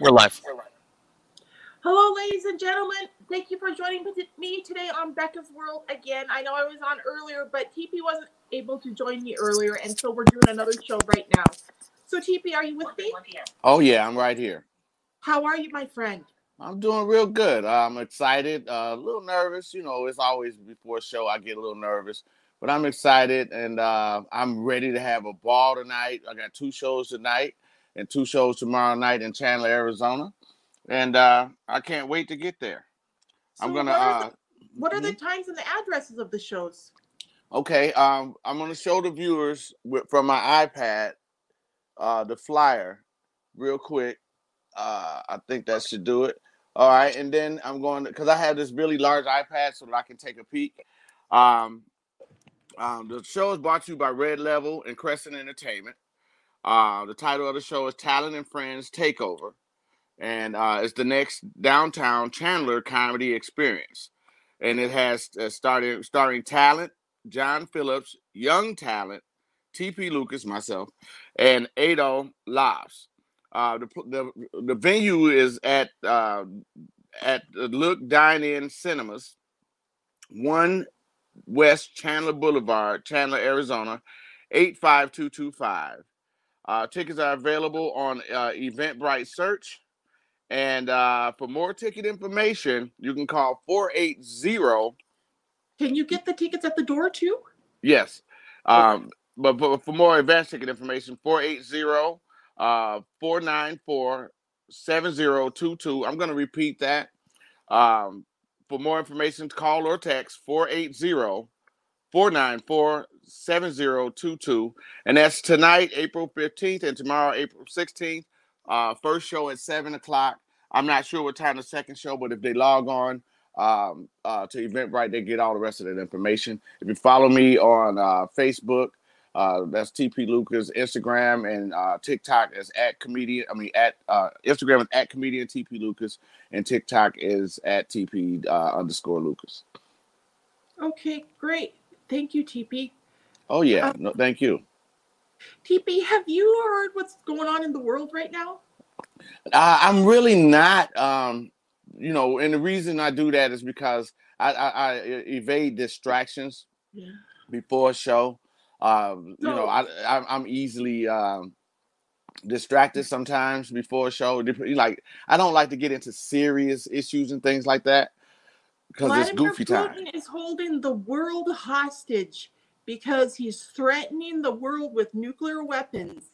We're live. Hello, ladies and gentlemen. Thank you for joining me today on Becca's World again. I know I was on earlier, but TP wasn't able to join me earlier, and so we're doing another show right now. So, TP, are you with me? Oh, yeah, I'm right here. How are you, my friend? I'm doing real good. I'm excited, uh, a little nervous. You know, it's always before a show I get a little nervous, but I'm excited and uh, I'm ready to have a ball tonight. I got two shows tonight and two shows tomorrow night in Chandler, Arizona and uh, I can't wait to get there. So I'm gonna. What are, uh, the, what are the mm-hmm. times and the addresses of the shows? Okay, um, I'm gonna show the viewers with, from my iPad uh, the flyer real quick. Uh, I think that should do it. All right, and then I'm going because I have this really large iPad so that I can take a peek. Um, um, the show is brought to you by Red Level and Crescent Entertainment. Uh, the title of the show is Talent and Friends Takeover and uh, it's the next downtown Chandler comedy experience, and it has uh, started starring talent John Phillips, young talent T.P. Lucas, myself, and Ado Lives. Uh, the, the the venue is at uh, at the Look Dine In Cinemas, one West Chandler Boulevard, Chandler, Arizona, eight five two two five. Uh, tickets are available on uh, Eventbrite Search and uh, for more ticket information, you can call 480. Can you get the tickets at the door too? Yes. Um, but, but for more advanced ticket information, 480 uh, 494 7022. I'm going to repeat that. Um, for more information, call or text 480 494 7022. And that's tonight, April 15th, and tomorrow, April 16th. Uh, first show at seven o'clock. I'm not sure what time the second show, but if they log on um, uh, to Eventbrite, they get all the rest of that information. If you follow me on uh, Facebook, uh, that's TP Lucas, Instagram and uh, TikTok is at comedian. I mean, at uh, Instagram is at comedian TP Lucas, and TikTok is at TP uh, underscore Lucas. Okay, great. Thank you, TP. Oh yeah, um, no, thank you. TP, have you heard what's going on in the world right now? Uh, I'm really not. Um, you know, and the reason I do that is because I, I, I evade distractions yeah. before a show. Um, so, you know, I, I am easily um, distracted sometimes before a show. Like I don't like to get into serious issues and things like that because it's goofy Putin time. Is holding the world hostage because he's threatening the world with nuclear weapons.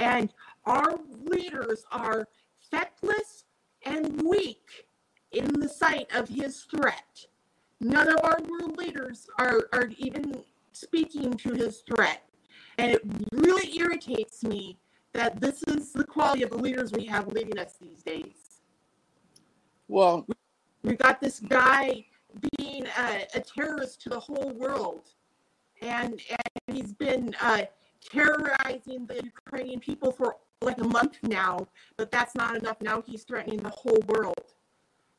And our leaders are feckless and weak in the sight of his threat. None of our world leaders are, are even speaking to his threat. And it really irritates me that this is the quality of the leaders we have leading us these days. Well, we've got this guy being a, a terrorist to the whole world and and he's been uh, terrorizing the Ukrainian people for like a month now. But that's not enough. Now he's threatening the whole world,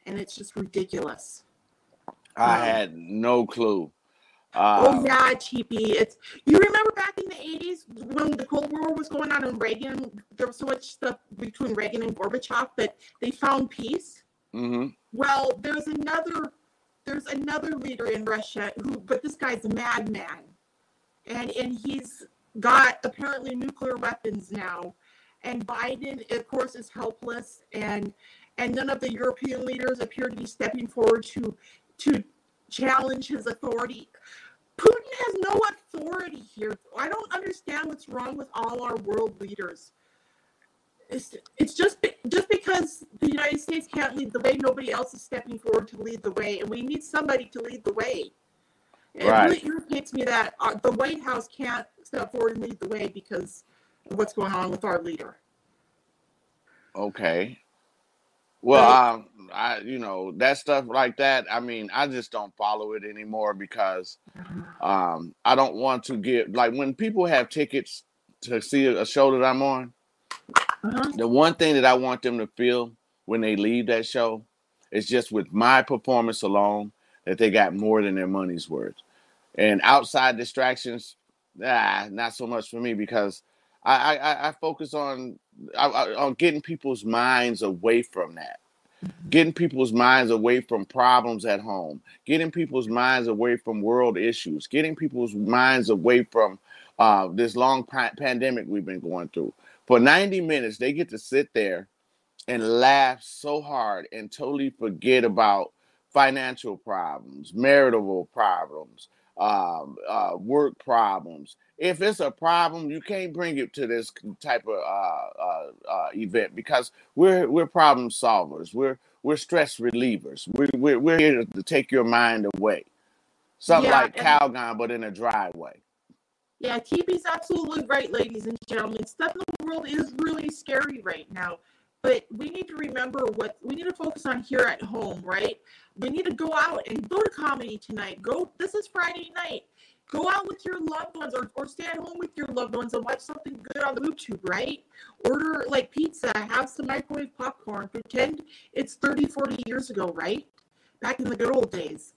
and it's just ridiculous. I um, had no clue. Uh, oh yeah, TP. It's you remember back in the eighties when the Cold War was going on and Reagan. There was so much stuff between Reagan and Gorbachev that they found peace. Mm-hmm. Well, there's another there's another leader in Russia who, but this guy's a madman, and and he's got apparently nuclear weapons now, and Biden, of course, is helpless, and and none of the European leaders appear to be stepping forward to to challenge his authority. Putin has no authority here. I don't understand what's wrong with all our world leaders it's, it's just just because the United States can't lead the way, nobody else is stepping forward to lead the way, and we need somebody to lead the way. It right. really irritates me that uh, the White House can't step forward and lead the way because of what's going on with our leader. Okay. Well, right. um, I you know that stuff like that. I mean, I just don't follow it anymore because um, I don't want to get like when people have tickets to see a show that I'm on. Uh-huh. The one thing that I want them to feel when they leave that show is just with my performance alone that they got more than their money's worth. And outside distractions, ah, not so much for me because I, I, I focus on I, I, on getting people's minds away from that getting people's minds away from problems at home, getting people's minds away from world issues, getting people's minds away from uh, this long pa- pandemic we've been going through. For 90 minutes, they get to sit there and laugh so hard and totally forget about financial problems, marital problems, um, uh, work problems. If it's a problem, you can't bring it to this type of uh, uh, uh, event because we're we're problem solvers. We're we're stress relievers. We're we're, we're here to, take your mind away. Something yeah, like Calgon, but in a dry way. Yeah, TP's absolutely right, ladies and gentlemen. Stuff in the world is really scary right now. But we need to remember what we need to focus on here at home, right? We need to go out and go to comedy tonight. Go, this is Friday night. Go out with your loved ones or, or stay at home with your loved ones and watch something good on the YouTube, right? Order like pizza, have some microwave popcorn, pretend it's 30, 40 years ago, right? Back in the good old days.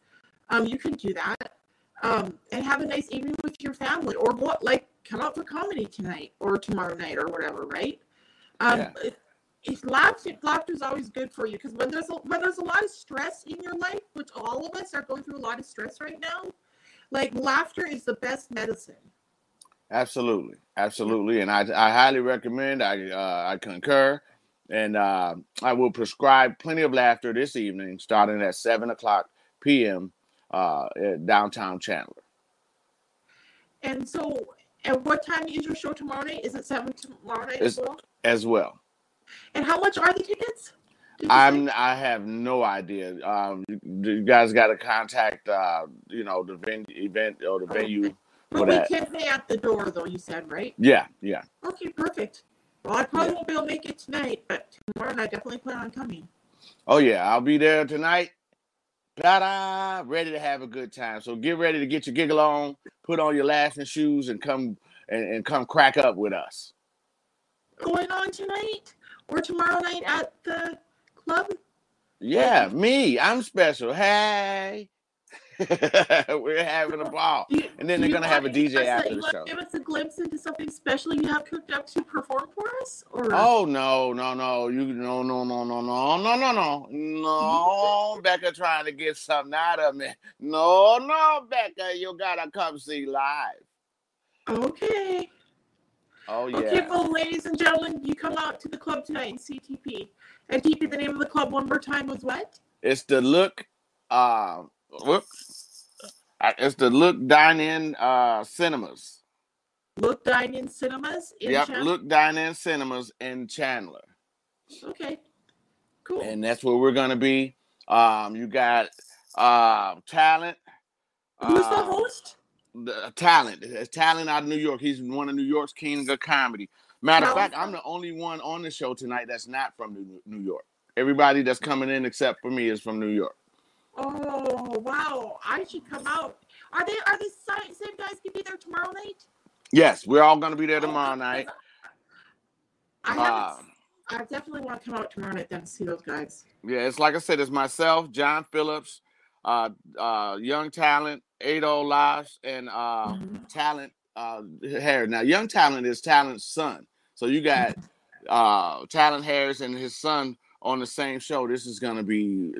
Um, you can do that. Um, and have a nice evening with your family or what like come out for comedy tonight or tomorrow night or whatever, right? Um, yeah if laughter laughter is always good for you because when there's a, when there's a lot of stress in your life, which all of us are going through a lot of stress right now, like laughter is the best medicine. Absolutely, absolutely, and I I highly recommend. I uh, I concur, and uh, I will prescribe plenty of laughter this evening, starting at seven o'clock p.m. Uh, downtown Chandler. And so, at what time is your show tomorrow night? Is it seven tomorrow night as well? As well. And how much are the tickets? I'm say? I have no idea. Um, you, guys got to contact uh, you know the venue event or the venue. But we can pay at the door though. You said right? Yeah, yeah. Okay, perfect. Well, I probably yeah. won't be able to make it tonight, but tomorrow I definitely plan on coming. Oh yeah, I'll be there tonight. Ta-da! Ready to have a good time. So get ready to get your giggle on, put on your laughing shoes, and come and, and come crack up with us. Going on tonight? or tomorrow night at the club? Yeah, me. I'm special. Hey. We're having a ball. And then they're going to have a DJ after the show. Give us a glimpse into something special you have cooked up to perform for us? Or Oh, no, no, no. You no, no, no, no, no, no, no, no. No, Becca trying to get something out of me. No, no, Becca, you got to come see live. Okay. Oh yeah. Okay, well, ladies and gentlemen, you come out to the club tonight in CTP. And TP, the name of the club one more time was what? It's the Look. Uh, Uh, whoops. It's the Look Dine In uh, Cinemas. Look Dine In Cinemas. In yep, Chandler? Look Dine In Cinemas in Chandler. Okay. Cool. And that's where we're gonna be. Um, you got uh, talent. Who's the um, host? the talent, talent out of New York. He's one of New York's kings of comedy. Matter of fact, I'm the only one on the show tonight that's not from New York. Everybody that's coming in except for me is from New York. Oh wow! I should come out. Are they are the same guys gonna be there tomorrow night? Yes, we're all gonna be there oh, tomorrow oh, night. I uh, I definitely want to come out tomorrow night then to see those guys. Yeah, it's like I said, it's myself, John Phillips, uh, uh, young talent, Ado Lash, and uh, mm-hmm. Talon uh, Harris. Now, young talent is Talon's son. So you got uh, Talon Harris and his son on the same show. This is gonna be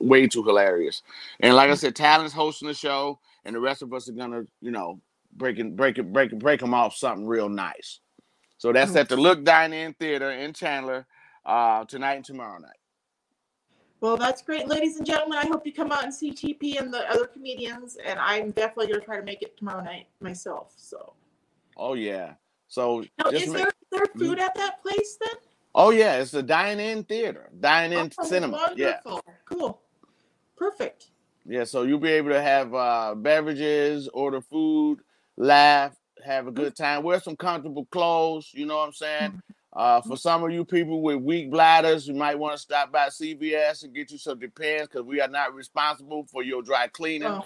way too hilarious. And like I said, Talon's hosting the show, and the rest of us are gonna, you know, break it, break it, break it, break them off something real nice. So that's at the Look Dine In Theater in Chandler uh, tonight and tomorrow night. Well, that's great, ladies and gentlemen. I hope you come out and see TP and the other comedians, and I'm definitely going to try to make it tomorrow night myself. So. Oh yeah. So. Now, is make... there is there mm-hmm. food at that place then? Oh yeah, it's a dine-in theater, dine-in oh, cinema. Wonderful. Yeah. Cool. Perfect. Yeah, so you'll be able to have uh, beverages, order food, laugh, have a good time, wear some comfortable clothes. You know what I'm saying? Mm-hmm. Uh, for some of you people with weak bladders, you might want to stop by CVS and get you some Depends because we are not responsible for your dry cleaning.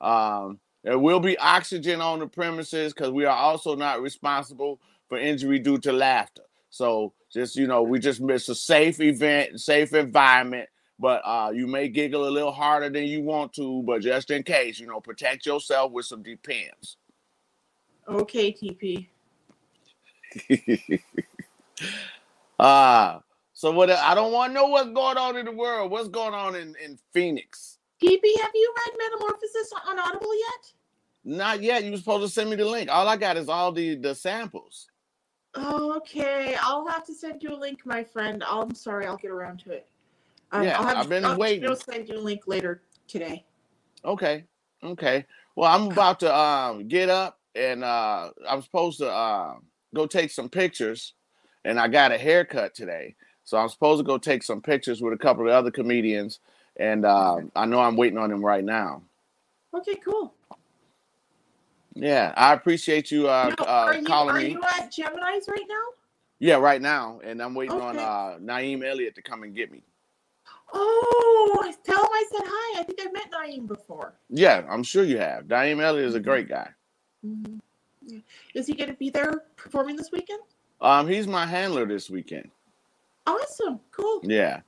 Oh. Um, there will be oxygen on the premises because we are also not responsible for injury due to laughter. So just you know, we just miss a safe event, safe environment. But uh, you may giggle a little harder than you want to, but just in case, you know, protect yourself with some Depends. Okay, TP. Uh so what I don't want to know what's going on in the world. What's going on in, in Phoenix? TP, have you read Metamorphosis on Audible yet? Not yet. You were supposed to send me the link. All I got is all the the samples. Oh, okay. I'll have to send you a link, my friend. I'm sorry, I'll get around to it. Um, Yeah, I'll have I've been I'll, waiting. I'll send you a link later today. Okay. Okay. Well, I'm about to um get up and uh I'm supposed to uh go take some pictures and I got a haircut today. So I'm supposed to go take some pictures with a couple of other comedians and uh, I know I'm waiting on them right now. Okay, cool. Yeah, I appreciate you uh, Now, uh are you, calling are me. you at Gemini's right now? Yeah, right now, and I'm waiting on Okay. uh Naeem Elliott to come and get me. Oh, tell him I said hi. I think I've met Naeem before. Yeah, I'm sure you have. Naeem Elliott is a great guy. Mhm. Yeah. Is he going to be there performing this weekend? Um, he's my handler this weekend. Awesome. Cool. Yeah.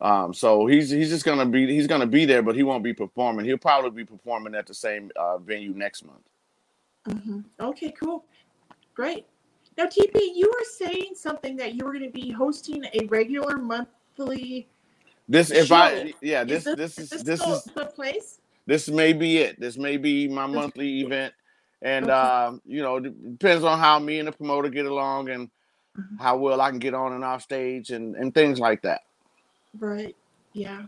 Um, so he's he's just gonna be he's gonna be there, but he won't be performing. He'll probably be performing at the same uh, venue next month. Hmm Okay, cool. Great. Now, TP, you were saying something that you were going to be hosting a regular monthly. This if I yeah this is this is is this this is the place? this may be it. This may be my monthly event, and Okay. um, you know depends on how me and the promoter get along and Mhm. how well I can get on and off stage and and things like that. Right. Yeah.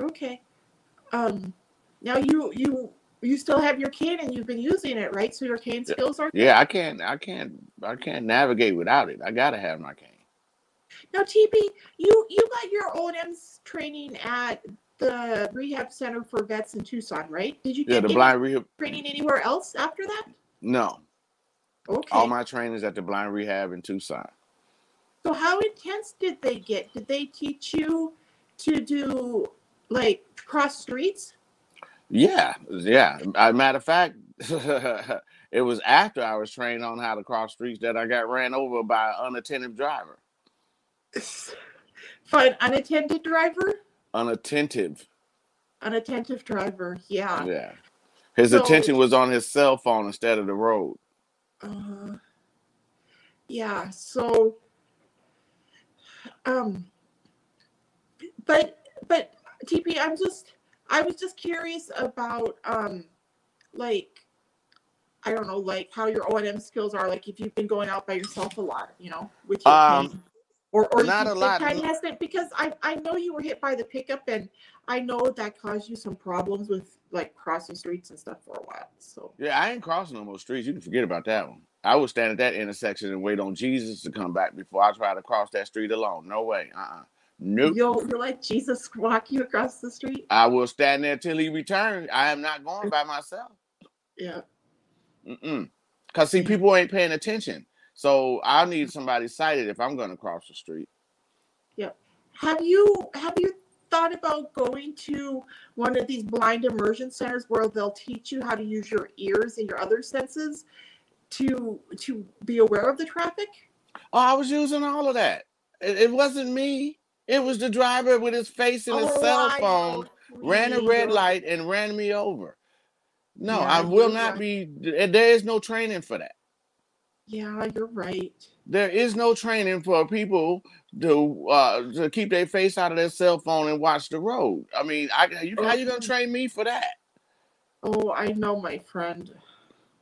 Okay. Um. Now you you you still have your cane and you've been using it, right? So your cane skills are. Yeah, I can't I can't I can't navigate without it. I gotta have my cane. Now, TP, you you got your O&M's training at the rehab center for vets in Tucson, right? Did you Yeah, get the any blind rehab. training anywhere else after that? No, Okay. all my trainings at the blind rehab in Tucson. so how intense did they get? Did they teach you to do like cross streets? Yeah, yeah. As a matter of fact, it was after I was trained on how to cross streets that I got ran over by an unattentive driver. For an unattended driver? Unattentive. Unattentive driver, yeah. Yeah. His So- attention was on his cell phone instead of the road. Uh, yeah, so um but but TP I'm just I was just curious about um like I don't know like how your O&M skills are like if you've been going out by yourself a lot, you know, with your Um, cane. Or, or not a lot. Kind of hesitant because I, I know you were hit by the pickup and I know that caused you some problems with like crossing streets and stuff for a while. So Yeah, I ain't crossing no more streets. You can forget about that one. I would stand at that intersection and wait on Jesus to come back before I try to cross that street alone. No way. Uh-uh. Nope. you'll you'll let Jesus walk you across the street. I will stand there till he returns. I am not going by myself. Yeah. Mm-mm. Cause see, mm. people ain't paying attention. So I need mm. somebody sighted if I'm going to cross the street. Yeah. Have you have you thought about going to one of these blind immersion centers where they'll teach you how to use your ears and your other senses to to be aware of the traffic? Oh, I was using all of that. It, it wasn't me. It was the driver with his face in his Oh, cell phone, ran a red light, and ran me over. No, Yeah, I will not right. be. There is no training for that. Yeah, you're right. There is no training for people to uh, to keep their face out of their cell phone and watch the road. I mean, I you, how you gonna train me for that? Oh, I know, my friend.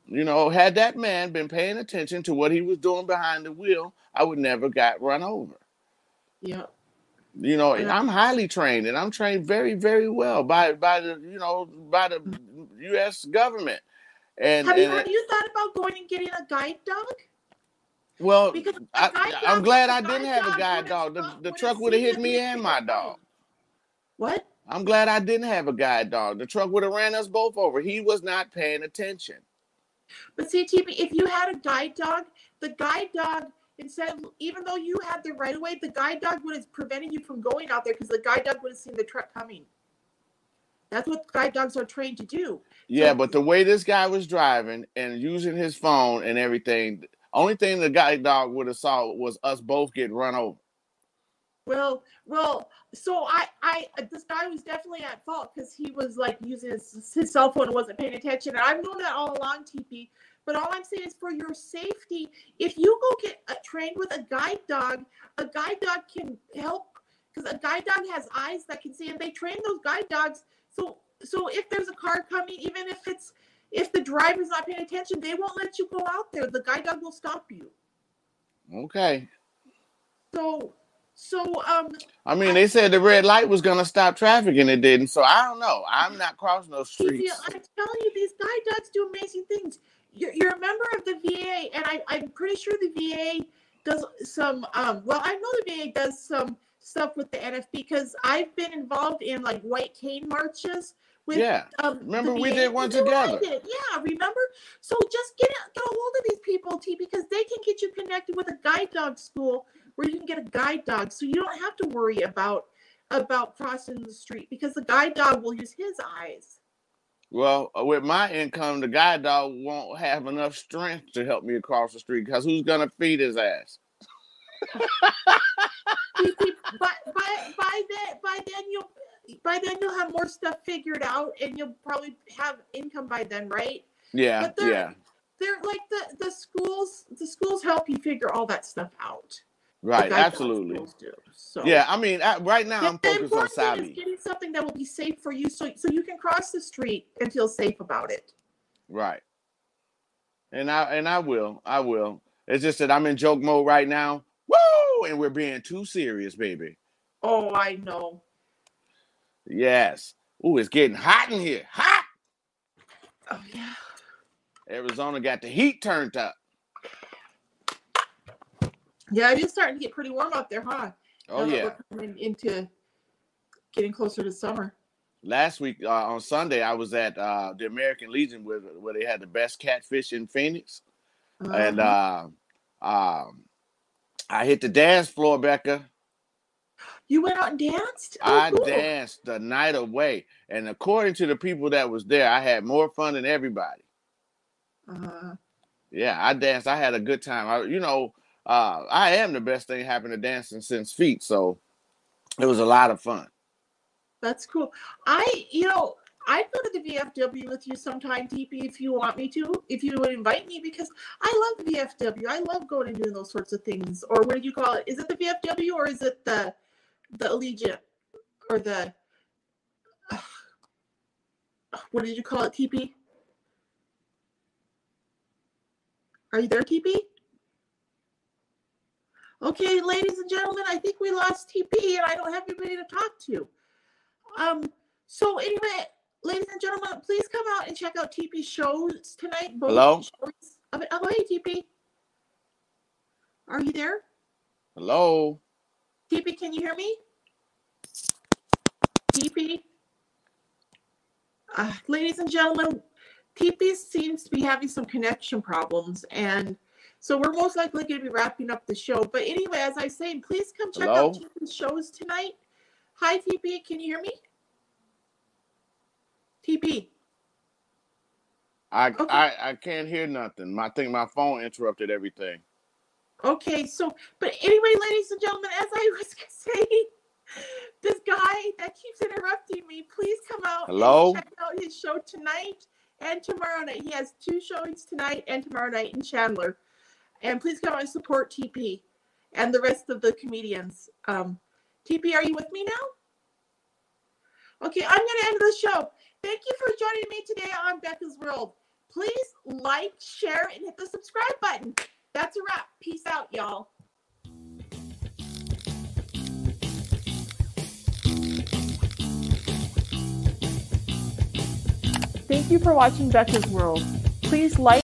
You know, had that man been paying attention to what he was doing behind the wheel, I would never got run over. Yeah. You know, and. I'm highly trained, and I'm trained very, very well by by the you know by the mm. U.S. government. And, Have you and have you thought about going and getting a guide dog? well, Because I, I'm glad I didn't have a guide dog. The, the truck would have hit me and my dog. What? I'm glad I didn't have a guide dog. The truck would have ran us both over. He was not paying attention. But see, TP, if you had a guide dog, the guide dog instead even though you had the right of way, the guide dog would have prevented you from going out there because the guide dog would have seen the truck coming. That's what guide dogs are trained to do. Yeah, So- but the way this guy was driving and using his phone and everything, only thing the guide dog would have saw was us both get run over. Well, well, so I, I, uh, this guy was definitely at fault because he was like using his, his cell phone and wasn't paying attention. And I've known that all along, TP. But all I'm saying is for your safety, if you go get uh, trained with a guide dog, a guide dog can help because a guide dog has eyes that can see, and they train those guide dogs. So, so if there's a car coming, even if it's if the driver's not paying attention, they won't let you go out there. The guide dog will stop you. Okay. So, so um. I mean, they said the red light was gonna stop traffic, and it didn't. So I don't know. I'm not crossing those streets. I'm telling you, these guide dogs do amazing things you're, you're a member of the VA, and I, I'm pretty sure the VA does some. Um, well, I know the VA does some stuff with the NFB because I've been involved in like white cane marches. With, yeah, um, remember we did one together. Did. Yeah, remember? So just get get a hold of these people, T, because they can get you connected with a guide dog school where you can get a guide dog, so you don't have to worry about about crossing the street because the guide dog will use his eyes. Well, uh, with my income, the guide dog won't have enough strength to help me across the street because who's gonna feed his ass? by, by, by then, by then you'll by then you'll have more stuff figured out, and you'll probably have income by then, right? Yeah, they're, yeah. They're like the the schools. The schools help you figure all that stuff out. Right, absolutely. So yeah, I mean, right now I'm focused on Sabi. Getting something that will be safe for you, so so you can cross the street and feel safe about it. Right. And I and I will, I will. It's just that I'm in joke mode right now. Woo! And we're being too serious, baby. Oh, I know. Yes. Ooh, it's getting hot in here. Hot. Oh yeah. Arizona got the heat turned up. Yeah, it is starting to get pretty warm out there, huh? Oh now yeah. We're coming into getting closer to summer. Last week uh, on Sunday, I was at uh, the American Legion where, where they had the best catfish in Phoenix, uh-huh. and uh, um, I hit the dance floor, Becca. You went out and danced? Oh, I cool. danced the night away, and according to the people that was there, I had more fun than everybody. Uh-huh. Yeah, I danced. I had a good time. I, you know, uh, I am the best thing happened to dancing since feet. So it was a lot of fun. That's cool. I, you know, I'd go to the VFW with you sometime, TP, if you want me to, if you would invite me, because I love VFW. I love going and doing those sorts of things. Or what do you call it? Is it the VFW or is it the the Allegiant or the what did you call it, TP? Are you there, TP? Okay, ladies and gentlemen, I think we lost TP and I don't have anybody to talk to. Um, so anyway, ladies and gentlemen, please come out and check out TP shows tonight. Hello? Shows of it. Oh, hey, TP. Are you there? Hello? TP, can you hear me? TP? Uh, ladies and gentlemen, TP seems to be having some connection problems and so we're most likely going to be wrapping up the show. But anyway, as I say, please come check Hello? out TP's shows tonight. Hi, TP. Can you hear me? TP. I, okay. I I can't hear nothing. I think my phone interrupted everything. Okay, so but anyway, ladies and gentlemen, as I was saying, this guy that keeps interrupting me, please come out Hello? check out his show tonight and tomorrow night. He has two showings tonight and tomorrow night in Chandler. And please come and support TP and the rest of the comedians. Um, TP, are you with me now? Okay, I'm going to end the show. Thank you for joining me today on Becca's World. Please like, share, and hit the subscribe button. That's a wrap. Peace out, y'all. Thank you for watching Becca's World. Please like,